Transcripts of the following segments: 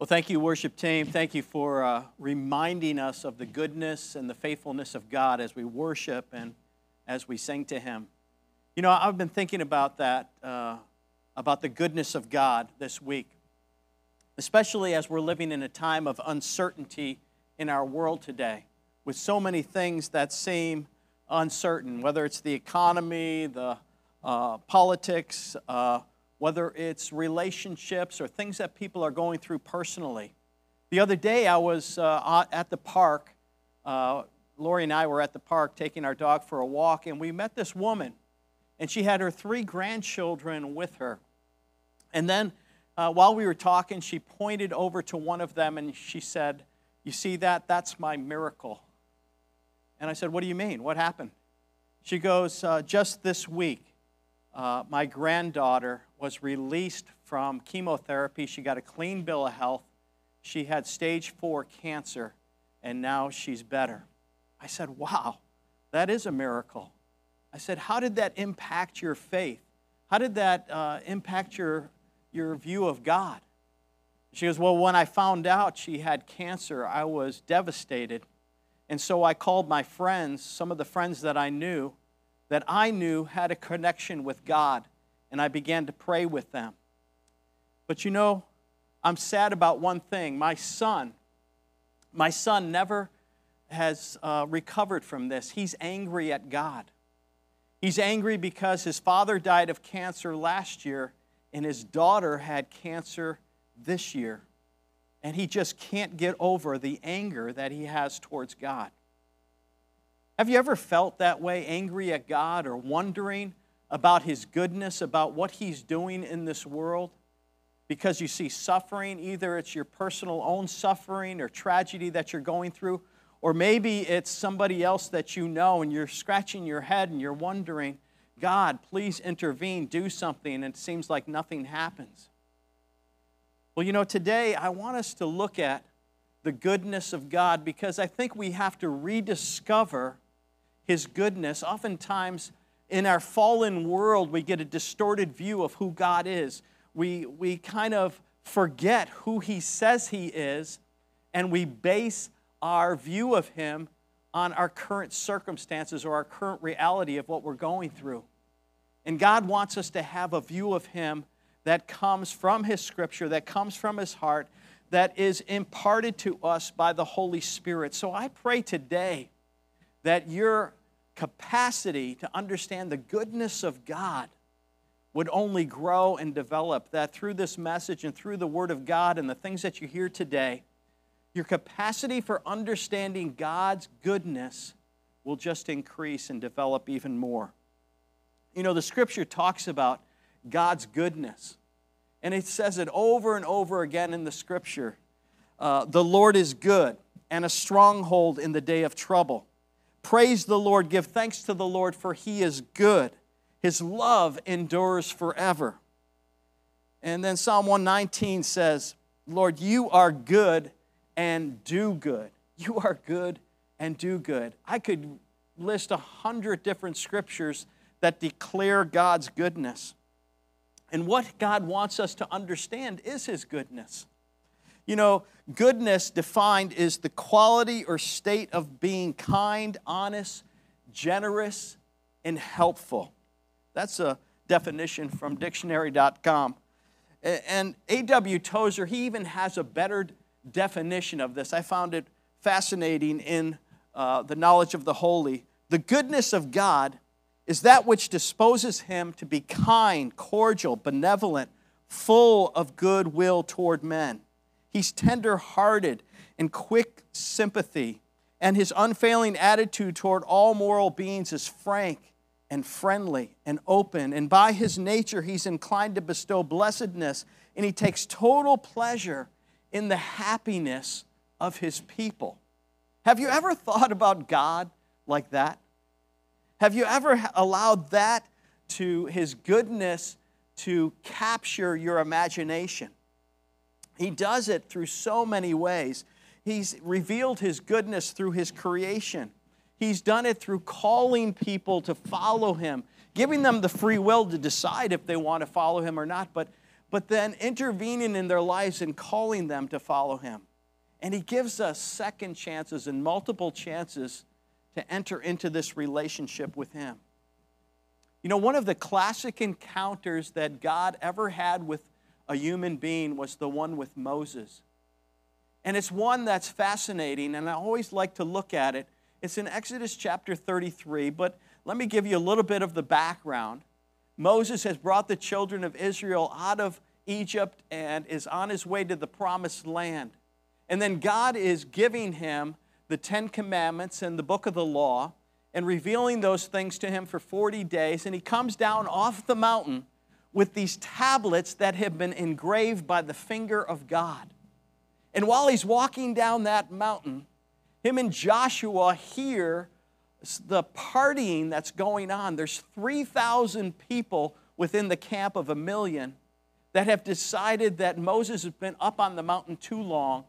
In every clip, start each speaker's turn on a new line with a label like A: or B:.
A: Well, thank you, worship team. Thank you for uh, reminding us of the goodness and the faithfulness of God as we worship and as we sing to Him. You know, I've been thinking about that, uh, about the goodness of God this week, especially as we're living in a time of uncertainty in our world today, with so many things that seem uncertain, whether it's the economy, the uh, politics, uh, whether it's relationships or things that people are going through personally. The other day, I was uh, at the park. Uh, Lori and I were at the park taking our dog for a walk, and we met this woman, and she had her three grandchildren with her. And then, uh, while we were talking, she pointed over to one of them and she said, You see that? That's my miracle. And I said, What do you mean? What happened? She goes, uh, Just this week, uh, my granddaughter was released from chemotherapy. She got a clean bill of health. She had stage four cancer, and now she's better. I said, Wow, that is a miracle. I said, How did that impact your faith? How did that uh, impact your, your view of God? She goes, Well, when I found out she had cancer, I was devastated. And so I called my friends, some of the friends that I knew, that I knew had a connection with God, and I began to pray with them. But you know, I'm sad about one thing. My son, my son never has uh, recovered from this. He's angry at God. He's angry because his father died of cancer last year, and his daughter had cancer this year. And he just can't get over the anger that he has towards God. Have you ever felt that way, angry at God or wondering about His goodness, about what He's doing in this world? Because you see suffering, either it's your personal own suffering or tragedy that you're going through, or maybe it's somebody else that you know and you're scratching your head and you're wondering, God, please intervene, do something, and it seems like nothing happens. Well, you know, today I want us to look at the goodness of God because I think we have to rediscover his goodness. Oftentimes, in our fallen world, we get a distorted view of who God is. We, we kind of forget who He says He is, and we base our view of Him on our current circumstances or our current reality of what we're going through. And God wants us to have a view of Him that comes from His Scripture, that comes from His heart, that is imparted to us by the Holy Spirit. So I pray today that your capacity to understand the goodness of God would only grow and develop. That through this message and through the Word of God and the things that you hear today, your capacity for understanding God's goodness will just increase and develop even more. You know, the scripture talks about God's goodness, and it says it over and over again in the scripture. Uh, the Lord is good and a stronghold in the day of trouble. Praise the Lord, give thanks to the Lord, for he is good. His love endures forever. And then Psalm 119 says, Lord, you are good and do good. You are good and do good. I could list a hundred different scriptures that declare God's goodness. And what God wants us to understand is His goodness. You know, goodness defined is the quality or state of being kind, honest, generous, and helpful. That's a definition from dictionary.com. And A.W. Tozer, he even has a better definition of this. I found it fascinating in uh, the knowledge of the holy. The goodness of God is that which disposes him to be kind, cordial, benevolent, full of goodwill toward men. He's tender hearted and quick sympathy, and his unfailing attitude toward all moral beings is frank and friendly and open. And by his nature, he's inclined to bestow blessedness, and he takes total pleasure in the happiness of his people. Have you ever thought about God like that? Have you ever allowed that to his goodness to capture your imagination? He does it through so many ways. He's revealed His goodness through His creation. He's done it through calling people to follow Him, giving them the free will to decide if they want to follow Him or not. But, but then intervening in their lives and calling them to follow him. And he gives us second chances and multiple chances to enter into this relationship with him. You know, one of the classic encounters that God ever had with a human being was the one with Moses. And it's one that's fascinating, and I always like to look at it. It's in Exodus chapter 33, but let me give you a little bit of the background. Moses has brought the children of Israel out of Egypt and is on his way to the promised land. And then God is giving him the Ten Commandments and the book of the law and revealing those things to him for 40 days. And he comes down off the mountain with these tablets that have been engraved by the finger of God. And while he's walking down that mountain, him and Joshua hear the partying that's going on. There's 3,000 people within the camp of a million that have decided that Moses has been up on the mountain too long,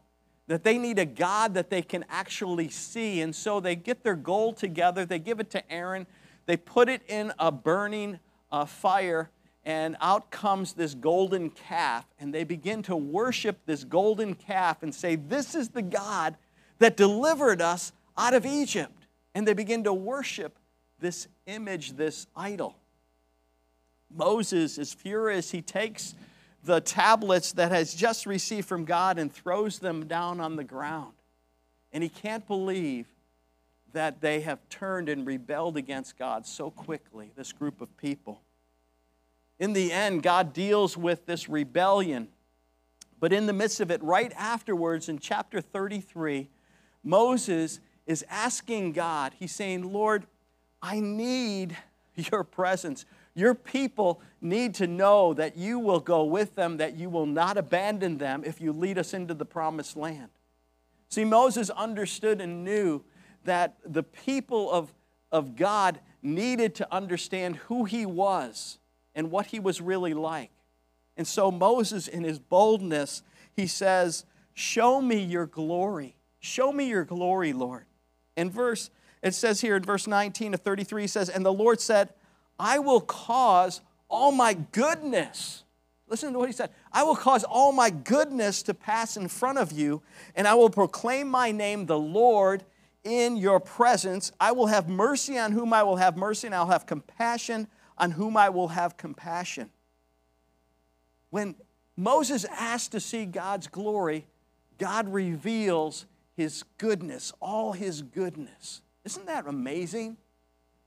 A: that they need a God that they can actually see. And so they get their gold together, they give it to Aaron, they put it in a burning uh, fire, and out comes this golden calf. And they begin to worship this golden calf and say, This is the God that delivered us out of Egypt. And they begin to worship this image, this idol. Moses is furious. He takes the tablets that has just received from God and throws them down on the ground. And he can't believe that they have turned and rebelled against God so quickly, this group of people. In the end, God deals with this rebellion. But in the midst of it, right afterwards, in chapter 33, Moses is asking God, he's saying, Lord, I need your presence. Your people need to know that you will go with them, that you will not abandon them if you lead us into the promised land. See, Moses understood and knew that the people of, of God needed to understand who he was and what he was really like. And so, Moses, in his boldness, he says, Show me your glory. Show me your glory, Lord. In verse, it says here in verse 19 to 33, he says, And the Lord said, I will cause all my goodness. Listen to what he said. I will cause all my goodness to pass in front of you, and I will proclaim my name, the Lord, in your presence. I will have mercy on whom I will have mercy, and I'll have compassion on whom I will have compassion. When Moses asked to see God's glory, God reveals his goodness, all his goodness. Isn't that amazing?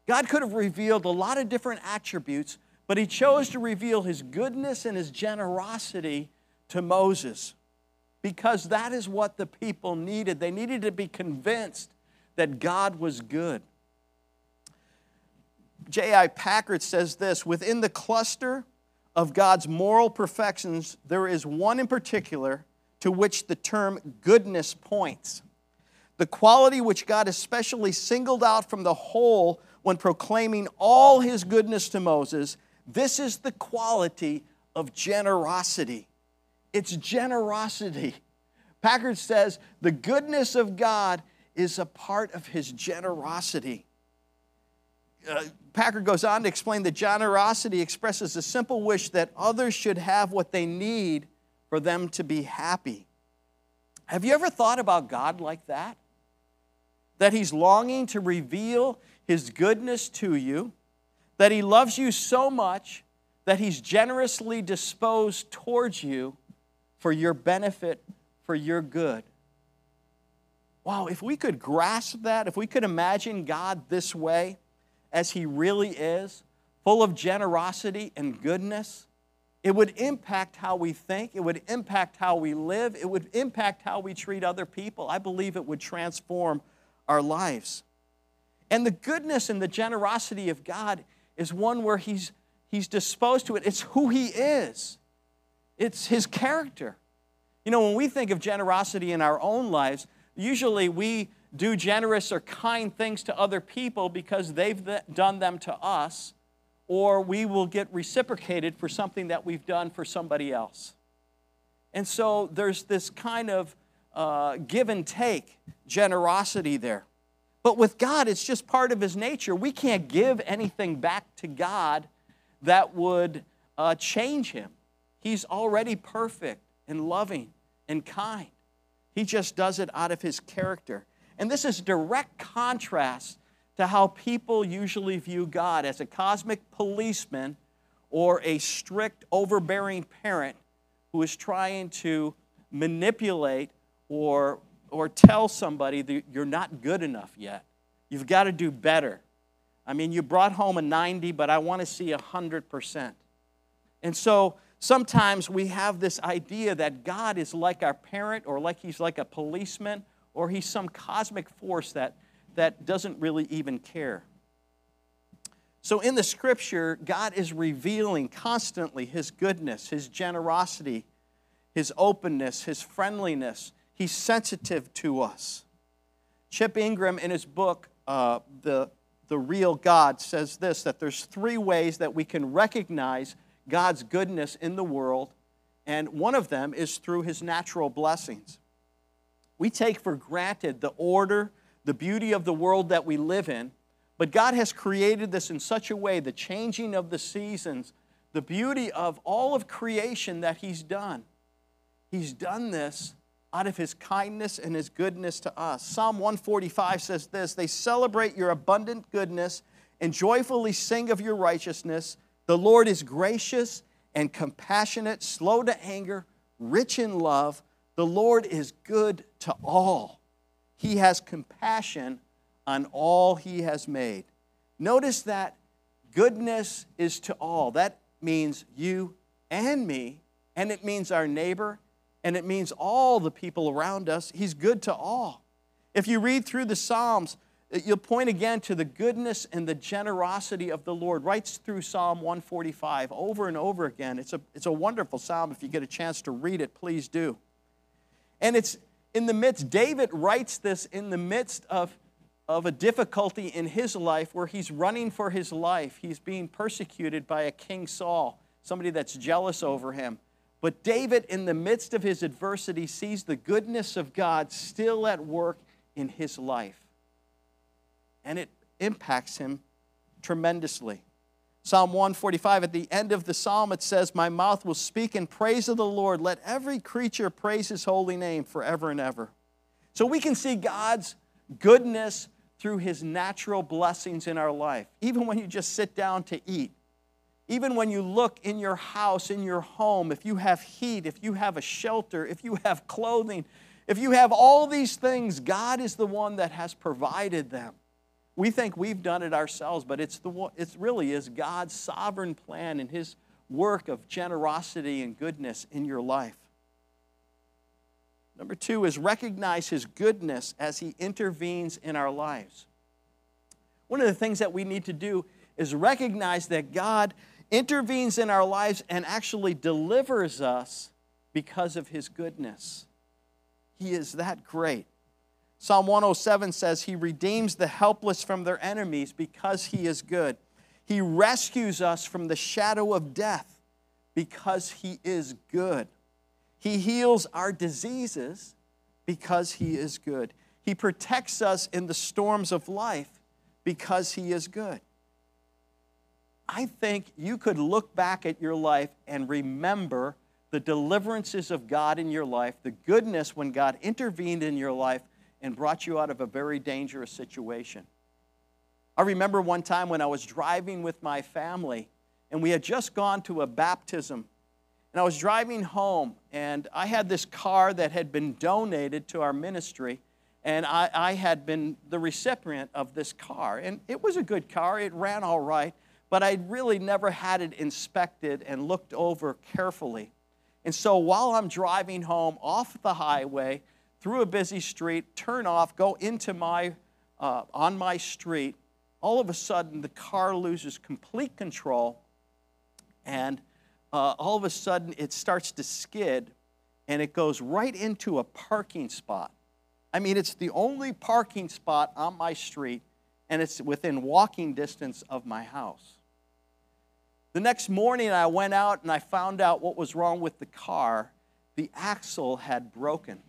A: God could have revealed a lot of different attributes, but he chose to reveal his goodness and his generosity to Moses because that is what the people needed. They needed to be convinced that God was good. J.I. Packer says this within the cluster of God's moral perfections, there is one in particular to which the term goodness points. The quality which God especially singled out from the whole when proclaiming all his goodness to Moses, this is the quality of generosity. It's generosity. Packer says the goodness of God is a part of his generosity. Uh, Packer goes on to explain that generosity expresses a simple wish that others should have what they need for them to be happy. Have you ever thought about God like that? That He's longing to reveal his goodness to you, that He loves you so much that He's generously disposed towards you for your benefit, for your good. Wow, if we could grasp that, if we could imagine God this way, as He really is, full of generosity and goodness, it would impact how we think, it would impact how we live, it would impact how we treat other people. I believe it would transform our lives. And the goodness and the generosity of God is one where He's, he's disposed to it. It's who He is, it's His character. You know, when we think of generosity in our own lives, usually we do generous or kind things to other people because they've done them to us, or we will get reciprocated for something that we've done for somebody else. And so there's this kind of uh, give and take generosity there. But with God, it's just part of His nature. We can't give anything back to God that would uh, change Him. He's already perfect and loving and kind. He just does it out of his character. And this is direct contrast to how people usually view God as a cosmic policeman or a strict, overbearing parent who is trying to manipulate or, or tell somebody that you're not good enough yet. You've got to do better. I mean, you brought home a 90, but I want to see a 100%. And so sometimes we have this idea that God is like our parent or like he's like a policeman or he's some cosmic force that, that doesn't really even care. So in the scripture, God is revealing constantly his goodness, his generosity, his openness, his friendliness. He's sensitive to us. Chip Ingram, in his book, uh, the, the Real God, says this that there's three ways that we can recognize God's goodness in the world, and one of them is through his natural blessings. We take for granted the order, the beauty of the world that we live in, but God has created this in such a way the changing of the seasons, the beauty of all of creation that He's done. He's done this out of His kindness and His goodness to us. Psalm 145 says this They celebrate your abundant goodness and joyfully sing of your righteousness. The Lord is gracious and compassionate, slow to anger, rich in love. The Lord is good to all. He has compassion on all he has made. Notice that goodness is to all. That means you and me, and it means our neighbor, and it means all the people around us. He's good to all. If you read through the Psalms, you'll point again to the goodness and the generosity of the Lord, right through Psalm 145, over and over again. It's a, it's a wonderful psalm. If you get a chance to read it, please do. And it's in the midst, David writes this in the midst of of a difficulty in his life where he's running for his life. He's being persecuted by a King Saul, somebody that's jealous over him. But David, in the midst of his adversity, sees the goodness of God still at work in his life. And it impacts him tremendously. Psalm 145, at the end of the psalm, it says, My mouth will speak in praise of the Lord. Let every creature praise his holy name forever and ever. So we can see God's goodness through his natural blessings in our life. Even when you just sit down to eat, even when you look in your house, in your home, if you have heat, if you have a shelter, if you have clothing, if you have all these things, God is the one that has provided them. We think we've done it ourselves, but it's the it really is God's sovereign plan and his work of generosity and goodness in your life. Number two is recognize his goodness as he intervenes in our lives. One of the things that we need to do is recognize that God intervenes in our lives and actually delivers us because of his goodness. He is that great. Psalm 107 says, He redeems the helpless from their enemies because He is good. He rescues us from the shadow of death because He is good. He heals our diseases because He is good. He protects us in the storms of life because He is good. I think you could look back at your life and remember the deliverances of God in your life, the goodness when God intervened in your life and brought you out of a very dangerous situation. I remember one time when I was driving with my family, and we had just gone to a baptism and I was driving home, and I had this car that had been donated to our ministry, and I, I, had been the recipient of this car. And it was a good car, it ran all right, but I really never had it inspected and looked over carefully. And so while I'm driving home off the highway, through a busy street, turn off, go into my, uh, on my street, all of a sudden the car loses complete control and uh, all of a sudden it starts to skid and it goes right into a parking spot. I mean, it's the only parking spot on my street, and it's within walking distance of my house. The next morning, I went out and I found out what was wrong with the car. The axle had broken.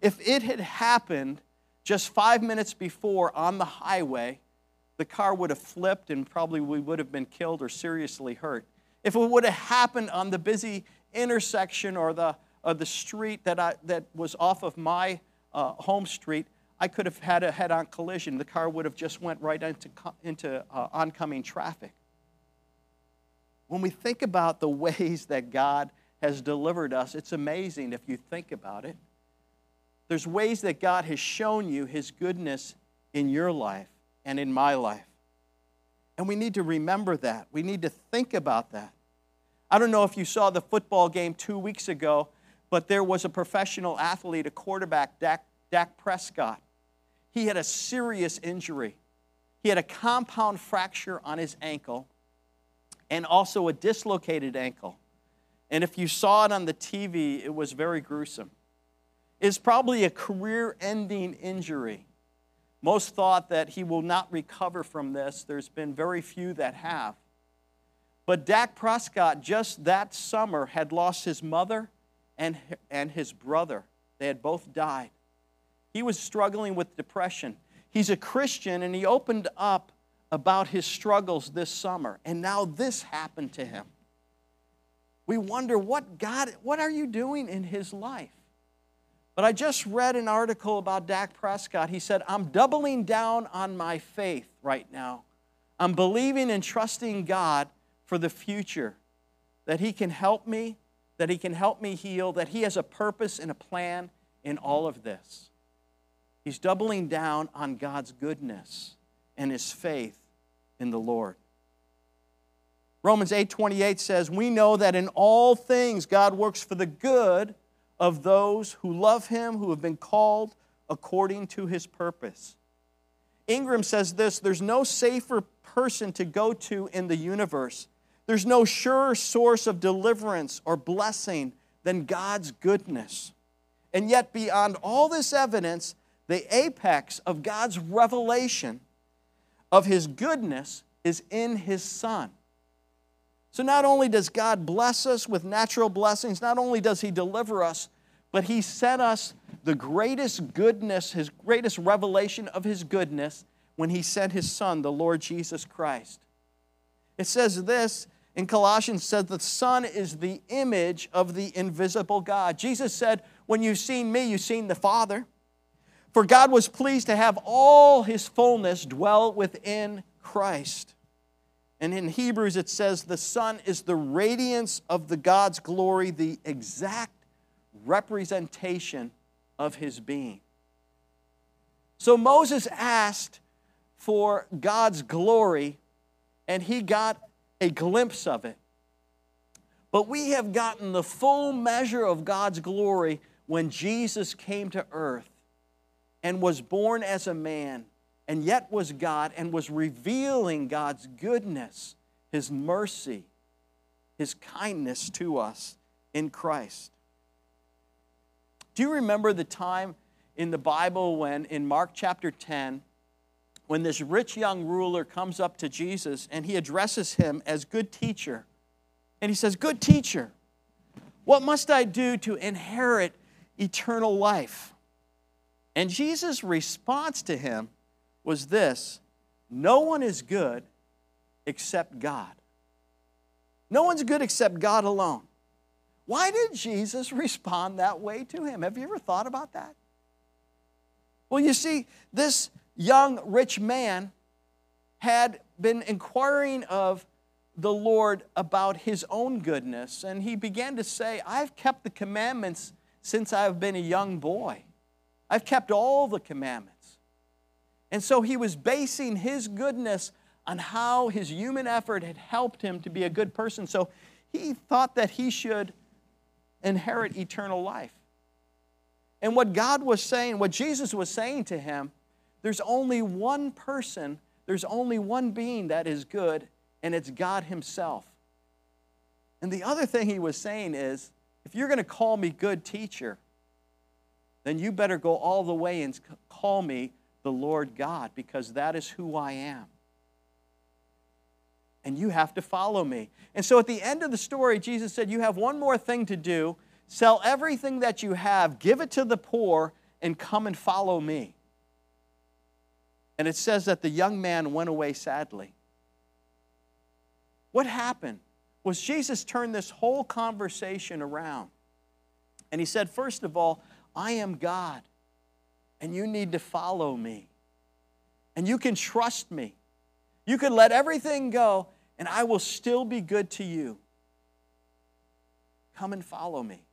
A: If it had happened just five minutes before on the highway, the car would have flipped and probably we would have been killed or seriously hurt. If it would have happened on the busy intersection or the, or the street that, I, that was off of my uh, home street, I could have had a head-on collision. The car would have just went right into, into uh, oncoming traffic. When we think about the ways that God has delivered us, it's amazing if you think about it. There's ways that God has shown you His goodness in your life and in my life. And we need to remember that. We need to think about that. I don't know if you saw the football game two weeks ago, but there was a professional athlete, a quarterback, Dak, Dak Prescott. He had a serious injury. He had a compound fracture on his ankle and also a dislocated ankle. And if you saw it on the TV, it was very gruesome. It's probably a career ending injury. Most thought that he will not recover from this. There's been very few that have. But Dak Prescott, just that summer, had lost his mother and, and his brother. They had both died. He was struggling with depression. He's a Christian, and he opened up about his struggles this summer. And now this happened to him. We wonder what God, what are you doing in his life? But I just read an article about Dak Prescott. He said, I'm doubling down on my faith right now. I'm believing and trusting God for the future, that He can help me, that He can help me heal, that He has a purpose and a plan in all of this. He's doubling down on God's goodness and his faith in the Lord. Romans 8:28 says, "We know that in all things God works for the good of those who love him, who have been called according to his purpose. Ingram says this there's no safer person to go to in the universe. There's no surer source of deliverance or blessing than God's goodness. And yet, beyond all this evidence, the apex of God's revelation of his goodness is in his Son. So not only does God bless us with natural blessings, not only does He deliver us, but He sent us the greatest goodness, His greatest revelation of His goodness when He sent His Son, the Lord Jesus Christ. It says this in Colossians says the Son is the image of the invisible God. Jesus said, When you've seen me, you've seen the Father. For God was pleased to have all His fullness dwell within Christ. And in Hebrews, it says the Son is the radiance of the God's glory, the exact representation of his being. So Moses asked for God's glory, and he got a glimpse of it. But we have gotten the full measure of God's glory when Jesus came to earth and was born as a man and yet was God and was revealing God's goodness, His mercy, His kindness to us in Christ. Do you remember the time in the Bible when, in Mark chapter 10, when this rich young ruler comes up to Jesus and he addresses him as good teacher? And he says, Good teacher, what must I do to inherit eternal life? And Jesus' response to him was this no one is good except God. No one's good except God alone. Why did Jesus respond that way to him? Have you ever thought about that? Well, you see, this young rich man had been inquiring of the Lord about his own goodness, and he began to say, I've kept the commandments since I've been a young boy. I've kept all the commandments. And so he was basing his goodness on how his human effort had helped him to be a good person. So he thought that he should inherit eternal life. And what God was saying, what Jesus was saying to him, there's only one person, there's only one being that is good, and it's God Himself. And the other thing he was saying is if you're going to call me good teacher, then you better go all the way and call me the Lord God because that is who I am. And you have to follow me. And so at the end of the story, Jesus said, You have one more thing to do. Sell everything that you have, give it to the poor, and come and follow me. And it says that the young man went away sadly. What happened? was Jesus turned this whole conversation around. And he said, First of all, I am God, and you need to follow me. And you can trust me. You can let everything go, and I will still be good to you. Come and follow me.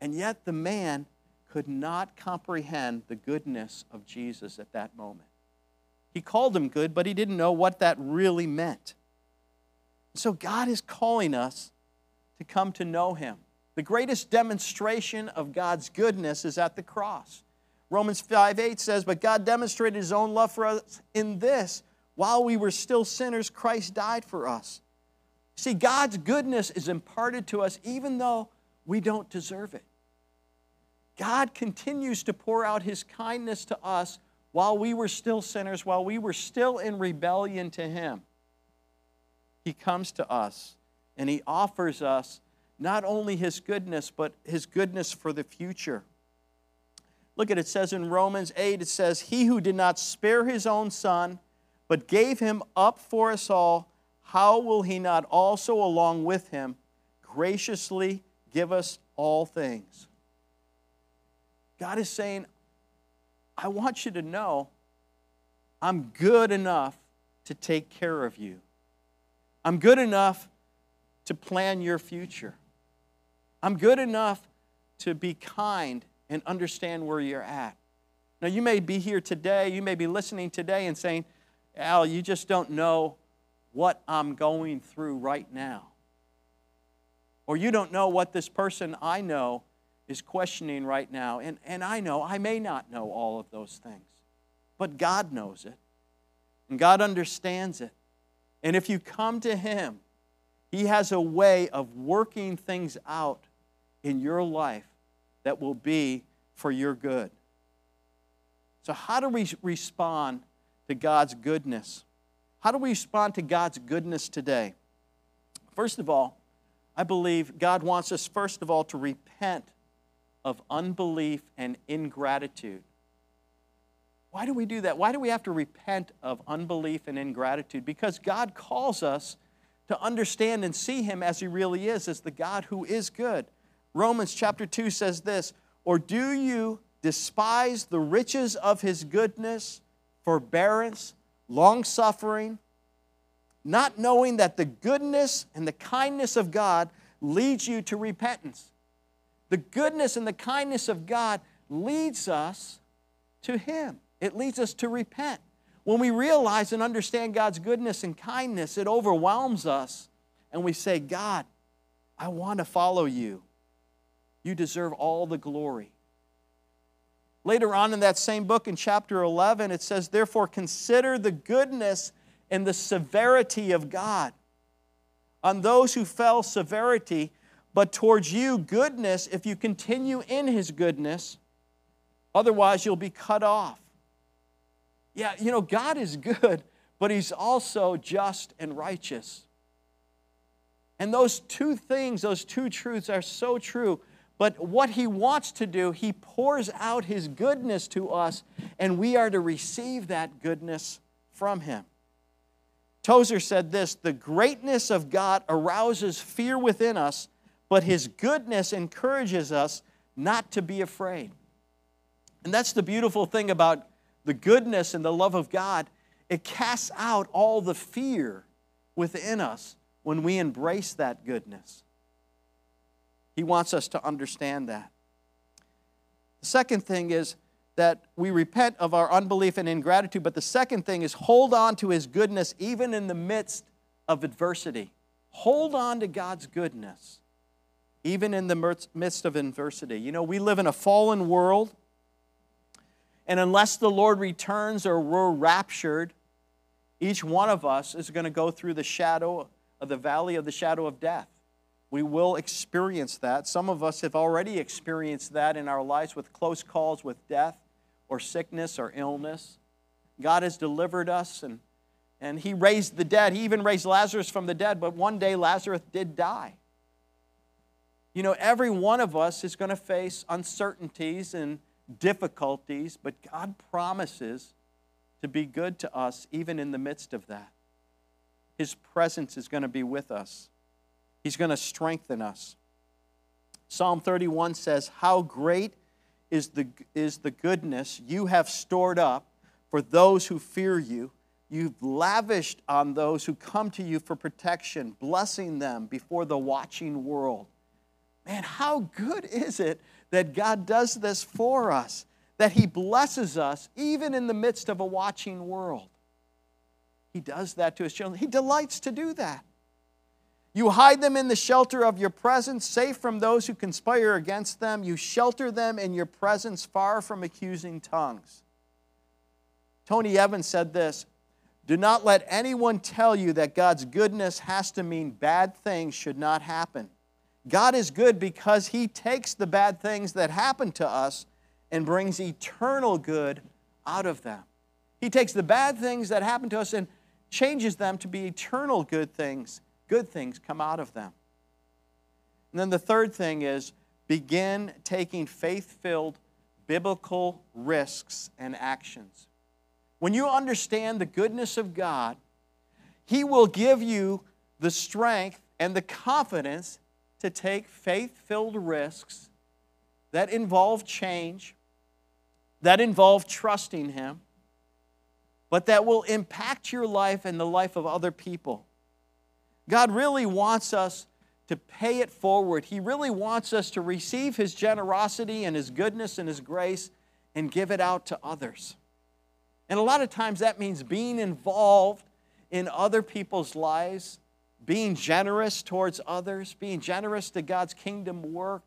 A: And yet the man could not comprehend the goodness of Jesus at that moment. He called him good, but he didn't know what that really meant. So God is calling us to come to know him. The greatest demonstration of God's goodness is at the cross. Romans 5 8 says, But God demonstrated his own love for us in this while we were still sinners, Christ died for us. See, God's goodness is imparted to us even though we don't deserve it. God continues to pour out his kindness to us while we were still sinners, while we were still in rebellion to him. He comes to us and he offers us not only his goodness, but his goodness for the future. Look at it, it says in Romans 8, it says, He who did not spare his own son, but gave him up for us all, how will he not also, along with him, graciously give us all things? God is saying, I want you to know I'm good enough to take care of you. I'm good enough to plan your future. I'm good enough to be kind and understand where you're at. Now, you may be here today, you may be listening today and saying, Al, you just don't know what I'm going through right now. Or you don't know what this person I know is questioning right now. And, and I know, I may not know all of those things, but God knows it. And God understands it. And if you come to Him, He has a way of working things out in your life that will be for your good. So, how do we respond to God's goodness. How do we respond to God's goodness today? First of all, I believe God wants us, first of all, to repent of unbelief and ingratitude. Why do we do that? Why do we have to repent of unbelief and ingratitude? Because God calls us to understand and see Him as He really is, as the God who is good. Romans chapter 2 says this Or do you despise the riches of His goodness? forbearance, long suffering, not knowing that the goodness and the kindness of God leads you to repentance. The goodness and the kindness of God leads us to Him. It leads us to repent. When we realize and understand God's goodness and kindness, it overwhelms us, and we say, God, I want to follow you. You deserve all the glory. Later on in that same book, in chapter 11, it says, Therefore, consider the goodness and the severity of God. On those who fell, severity, but towards you, goodness, if you continue in his goodness. Otherwise, you'll be cut off. Yeah, you know, God is good, but he's also just and righteous. And those two things, those two truths are so true. But what he wants to do, he pours out his goodness to us, and we are to receive that goodness from him. Tozer said this The greatness of God arouses fear within us, but his goodness encourages us not to be afraid. And that's the beautiful thing about the goodness and the love of God. It casts out all the fear within us when we embrace that goodness. He wants us to understand that. The second thing is that we repent of our unbelief and ingratitude, but the second thing is hold on to His goodness even in the midst of adversity. Hold on to God's goodness even in the midst of adversity. You know, we live in a fallen world, and unless the Lord returns or we're raptured, each one of us is going to go through the shadow of the valley of the shadow of death. We will experience that. Some of us have already experienced that in our lives with close calls with death or sickness or illness. God has delivered us and, and He raised the dead. He even raised Lazarus from the dead, but one day Lazarus did die. You know, every one of us is going to face uncertainties and difficulties, but God promises to be good to us even in the midst of that. His presence is going to be with us. He's going to strengthen us. Psalm 31 says, How great is the, is the goodness you have stored up for those who fear you. You've lavished on those who come to you for protection, blessing them before the watching world. Man, how good is it that God does this for us? That He blesses us even in the midst of a watching world. He does that to His children. He delights to do that. You hide them in the shelter of your presence, safe from those who conspire against them. You shelter them in your presence, far from accusing tongues. Tony Evans said this Do not let anyone tell you that God's goodness has to mean bad things should not happen. God is good because He takes the bad things that happen to us and brings eternal good out of them. He takes the bad things that happen to us and changes them to be eternal good things good things come out of them. And then the third thing is begin taking faith filled biblical risks and actions. When you understand the goodness of God, He will give you the strength and the confidence to take faith filled risks that involve change, that involve trusting Him, but that will impact your life and the life of other people. God really wants us to pay it forward. He really wants us to receive His generosity and His goodness and His grace and give it out to others. And a lot of times that means being involved in other people's lives, being generous towards others, being generous to God's kingdom work,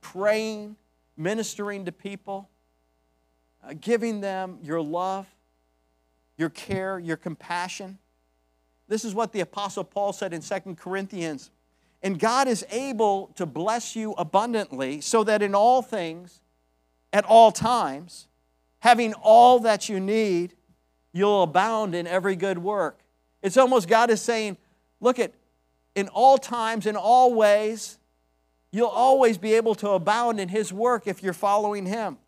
A: praying, ministering to people, uh, giving them your love, your care, your compassion. This is what the Apostle Paul said in 2 Corinthians. And God is able to bless you abundantly, so that in all things, at all times, having all that you need, you'll abound in every good work. It's almost God is saying, look at in all times, in all ways, you'll always be able to abound in His work if you're following Him.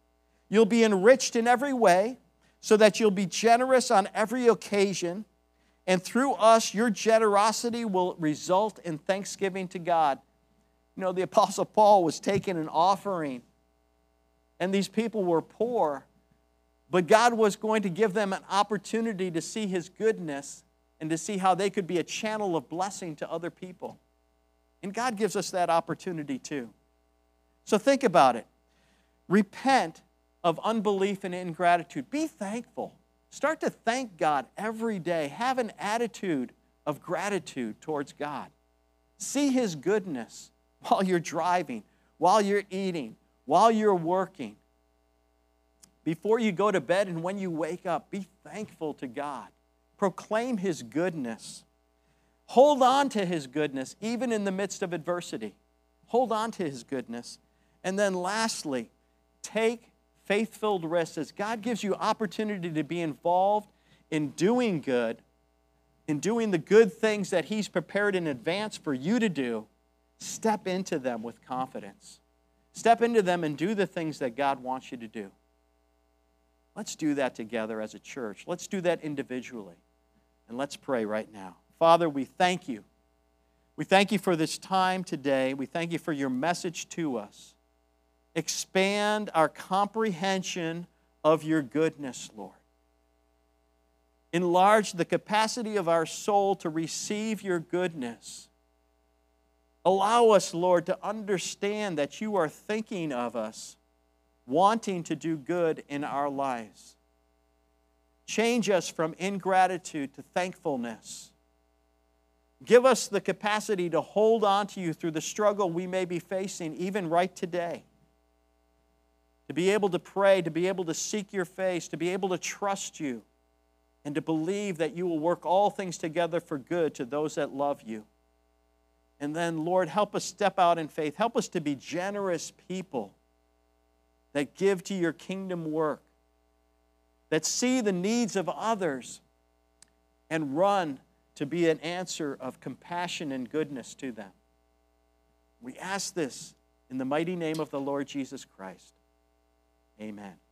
A: You'll be enriched in every way, so that you'll be generous on every occasion and through us, your generosity will result in thanksgiving to God. You know, the Apostle Paul was taking an offering, and these people were poor, but God was going to give them an opportunity to see His goodness and to see how they could be a channel of blessing to other people. And God gives us that opportunity too. So think about it. Repent of unbelief and ingratitude. Be thankful. Start to thank God every day. Have an attitude of gratitude towards God. See His goodness while you're driving, while you're eating, while you're working. Before you go to bed and when you wake up, be thankful to God. Proclaim His goodness. Hold on to His goodness even in the midst of adversity. Hold on to His goodness. And then lastly, take faith filled rest as God gives you opportunity to be involved in doing good, in doing the good things that He's prepared in advance for you to do. Step into them with confidence. Step into them and do the things that God wants you to do. Let's do that together as a church. Let's do that individually. And let's pray right now. Father, we thank you. We thank you for this time today. We thank you for your message to us expand our comprehension of your goodness, Lord. Enlarge the capacity of our soul to receive your goodness. Allow us, Lord, to understand that you are thinking of us, wanting to do good in our lives. Change us from ingratitude to thankfulness. Give us the capacity to hold on to you through the struggle we may be facing, even right today to be able to pray, to be able to seek your face, to be able to trust you, and to believe that you will work all things together for good to those that love you. And then, Lord, help us step out in faith. Help us to be generous people that give to your kingdom work, that see the needs of others and run to be an answer of compassion and goodness to them. We ask this in the mighty name of the Lord Jesus Christ. Amen.